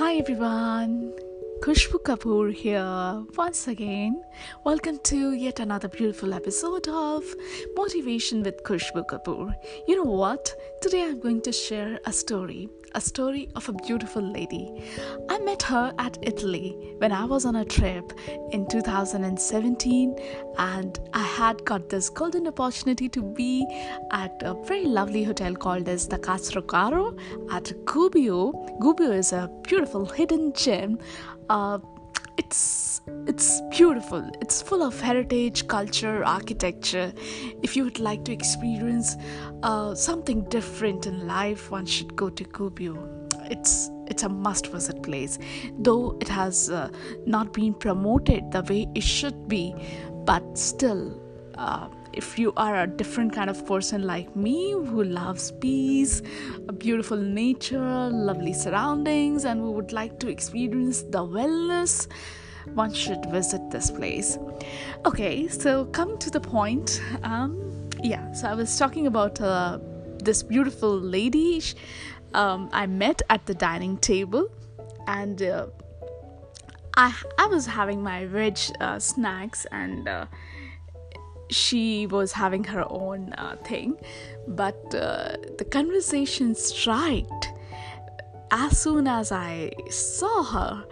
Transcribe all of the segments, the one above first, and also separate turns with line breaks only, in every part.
Hi everyone, Khushbu Kapoor here once again. Welcome to yet another beautiful episode of Motivation with Khushbu Kapoor. You know what? Today I'm going to share a story, a story of a beautiful lady. I met her at Italy when I was on a trip in 2017, and I had got this golden opportunity to be at a very lovely hotel called as the Castro Caro at Gubbio. Gubbio is a beautiful hidden gem uh, it's it's beautiful. It's full of heritage culture architecture. If you would like to experience uh, something different in life one should go to Gubbio it's it's a must visit place. Though it has uh, not been promoted the way it should be but still uh, if you are a different kind of person like me who loves peace, a beautiful nature, lovely surroundings, and who would like to experience the wellness, one should visit this place. Okay, so coming to the point, um, yeah, so I was talking about uh, this beautiful lady um, I met at the dining table, and uh, I I was having my veg uh, snacks and uh, she was having her own uh, thing, but uh, the conversation striked. As soon as I saw her,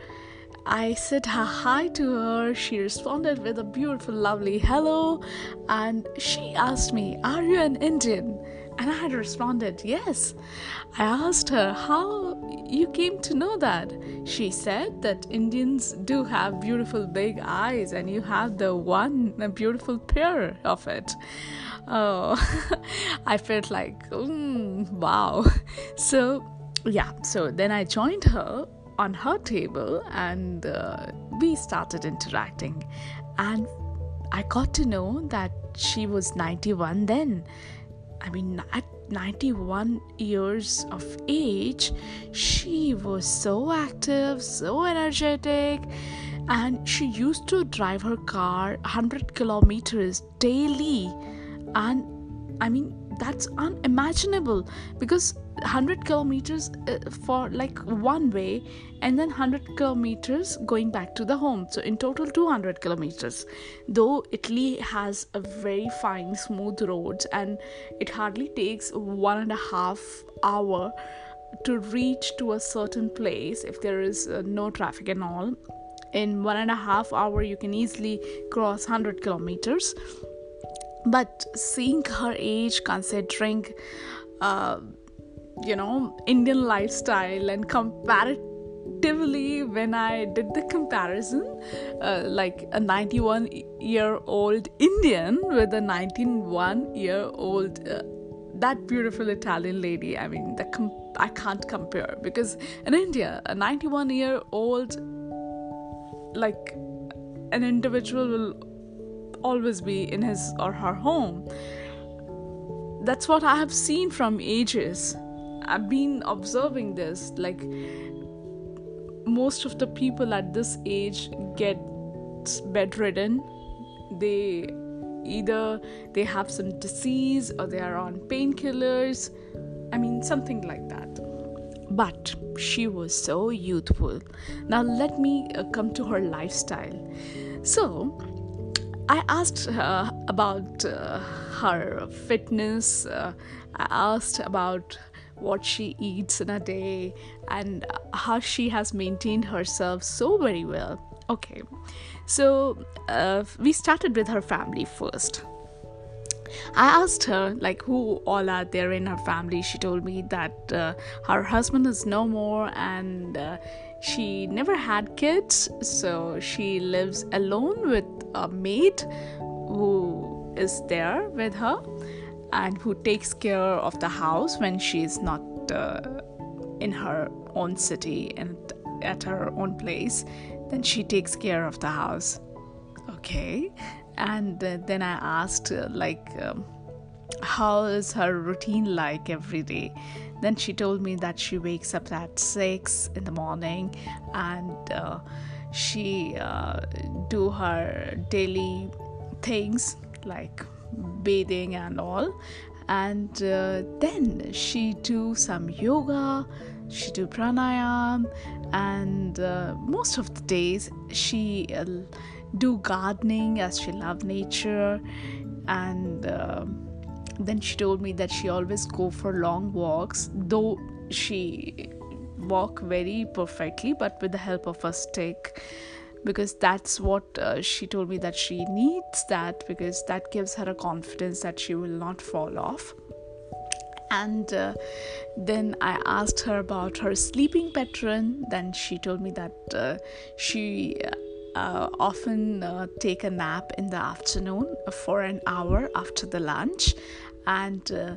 I said hi to her. She responded with a beautiful, lovely hello, and she asked me, Are you an Indian? And I had responded, Yes. I asked her how you came to know that. She said that Indians do have beautiful big eyes, and you have the one beautiful pair of it. Oh, I felt like, mm, wow. So, yeah, so then I joined her on her table and uh, we started interacting. And I got to know that she was 91 then I mean, at 91 years of age, she was so active, so energetic, and she used to drive her car 100 kilometers daily. And I mean, that's unimaginable. Because 100 kilometers uh, for like one way and then 100 kilometers going back to the home. So in total 200 kilometers. Though italy has a very fine smooth roads and it hardly takes one and a half hour to reach to a certain place if there is uh, no traffic and all. In one and a half hour you can easily cross 100 kilometers but seeing her age considering uh, you know indian lifestyle and comparatively when i did the comparison uh, like a 91 year old indian with a 91 year old uh, that beautiful italian lady i mean the com- i can't compare because in india a 91 year old like an individual will always be in his or her home. That's what I have seen from ages. I've been observing this. Like, most of the people at this age get bedridden. They either they have some disease or they are on painkillers. I mean, something like that. But she was so youthful. Now, let me uh, come to her lifestyle. So, I asked her about uh, her fitness. Uh, I asked about what she eats in a day and how she has maintained herself so very well. Okay, so uh, we started with her family first. I asked her like who all are there in her family. She told me that uh, her husband is no more and uh, she never had kids, so she lives alone with a maid who is there with her and who takes care of the house when she is not uh, in her own city and at her own place. Then she takes care of the house. Okay, and uh, then I asked uh, like. Um, how is her routine like every day then she told me that she wakes up at 6 in the morning and uh, she uh, do her daily things like bathing and all. And uh, then she do some yoga she do pranayam and uh, most of the days she uh, do gardening as she love nature. And uh, then she told me that she always go for long walks though she walk very perfectly but with the help of a stick. Because that's what uh, she told me that she needs that because that gives her a confidence that she will not fall off. And uh, then i asked her about her sleeping pattern. Then she told me that uh, she uh, often uh, take a nap in the afternoon for an hour after the lunch. And uh,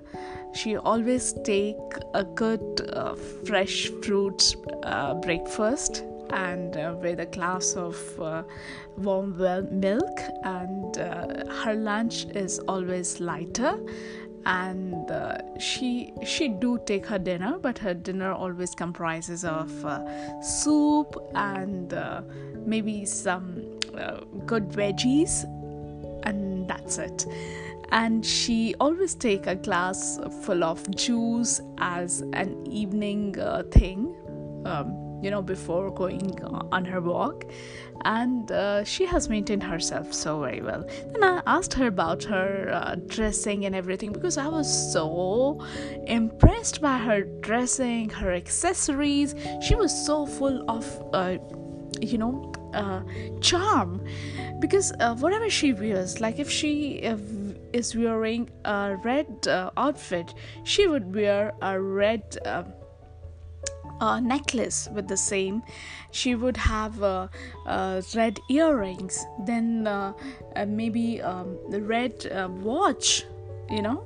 she always take a good uh, fresh fruit breakfast and uh, with a glass of uh, warm milk. And uh, her lunch is always lighter and uh, she she do take her dinner but her dinner always comprises of uh, soup and uh, maybe some good veggies and that's it. And she always take a glass full of juice as an evening thing um, you know, before going on her walk. And uh, she has maintained herself so very well. Then I asked her about her uh, dressing and everything because I was so impressed by her dressing, her accessories. She was so full of, uh, you know, uh, charm because uh, whatever she wears, like if she uh, is wearing a red outfit, she would wear a red a necklace with the same. She would have uh, uh, red earrings, then uh, uh maybe um, the red uh, watch, you know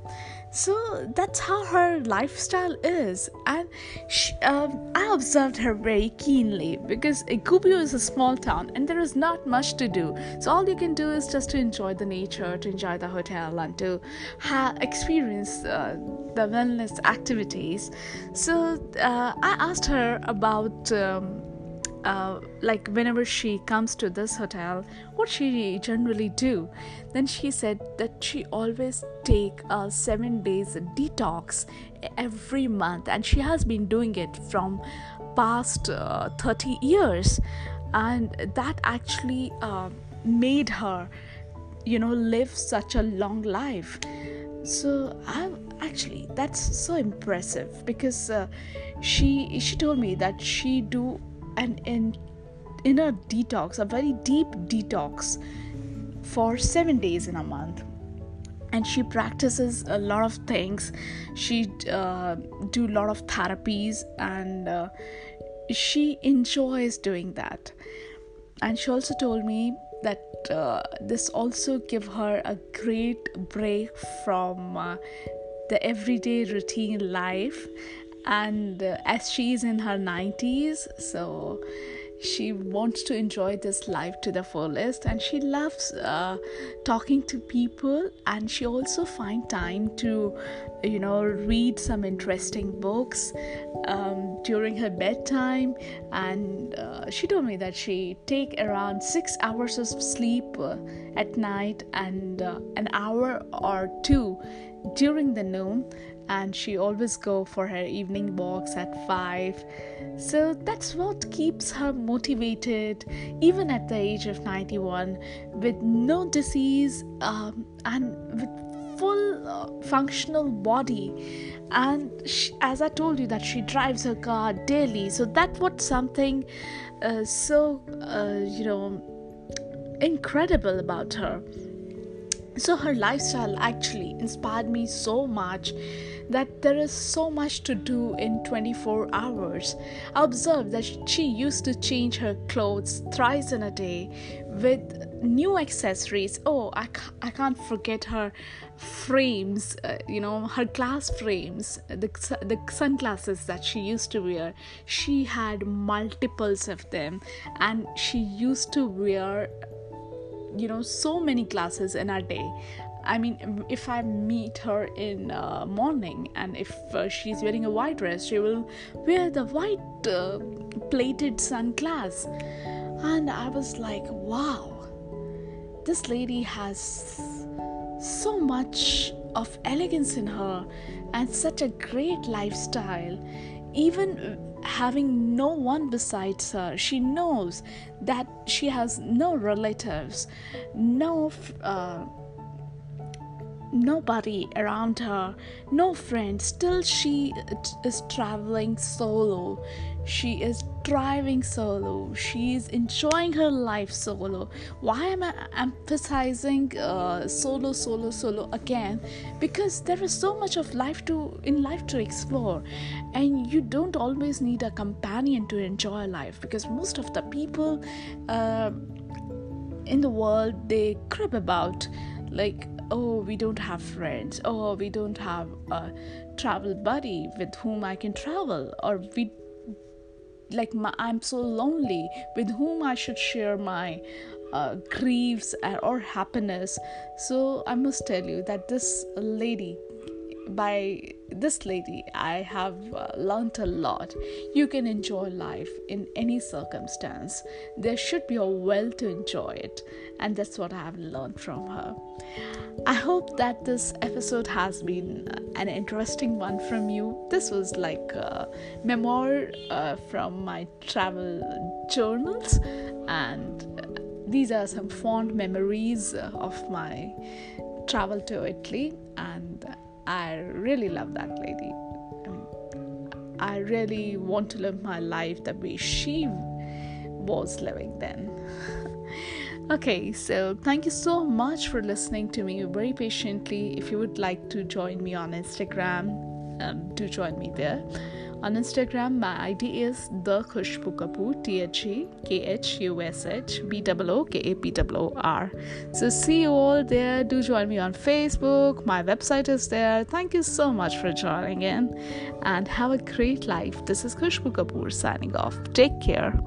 so that's how her lifestyle is. And she, um, i observed her very keenly because Gubbio is a small town and there is not much to do. So all you can do is just to enjoy the nature to enjoy the hotel and to ha- experience uh, the wellness activities. So uh, i asked her about um, uh, like whenever she comes to this hotel what she generally do then she said that she always take a seven days detox every month and she has been doing it from past uh, 30 years and that actually uh, made her you know live such a long life. So i actually that's so impressive because uh, she she told me that she do an in, inner detox, a very deep detox for seven days in a month. And she practices a lot of things. She uh, do a lot of therapies and uh, she enjoys doing that. And she also told me that uh, this also give her a great break from uh, the everyday routine life and uh, as she's in her 90s so she wants to enjoy this life to the fullest. And she loves uh, talking to people. And she also find time to you know read some interesting books um, during her bedtime. And uh, she told me that she take around six hours of sleep uh, at night and uh, an hour or two during the noon and she always go for her evening walks at 5 so that's what keeps her motivated even at the age of 91 with no disease um, and with full uh, functional body. And she, as i told you that she drives her car daily. So that's what something uh, so uh, you know incredible about her so her lifestyle actually inspired me so much that there is so much to do in 24 hours. I observed that she used to change her clothes thrice in a day with new accessories. Oh, I, I can't forget her frames, uh, you know, her glass frames, the, the sunglasses that she used to wear. She had multiples of them, and she used to wear you know so many glasses in a day I mean, if I meet her in uh, morning and if uh, she's wearing a white dress, she will wear the white uh, plated sunglass. And I was like, wow, this lady has so much of elegance in her and such a great lifestyle. Even having no one besides her. She knows that she has no relatives, no. Uh, nobody around her, no friends. Still, she is traveling solo. She is driving solo. She is enjoying her life solo. Why am I emphasizing uh, solo, solo, solo again? Because there is so much of life to in life to explore, and you don't always need a companion to enjoy life. Because most of the people uh, in the world they crib about like oh we don't have friends. Oh we don't have a travel buddy with whom i can travel. Or we like my, i'm so lonely with whom i should share my uh, griefs or happiness. So i must tell you that this lady by this lady, I have uh, learned a lot. You can enjoy life in any circumstance. There should be a will to enjoy it, and that's what I have learned from her. I hope that this episode has been uh, an interesting one from you. This was like a memoir uh, from my travel journals, and uh, these are some fond memories uh, of my travel to Italy and I really love that lady. I, really want to live my life the way she was living then. okay, so thank you so much for listening to me very patiently. If you would like to join me on Instagram, um, do join me there. On Instagram, my ID is the Khushbu Kapoor, T H E K H U S H B O O K A P O R. So see you all there. Do join me on Facebook. My website is there. Thank you so much for joining in and have a great life. This is Khushbu Kapoor signing off. Take care.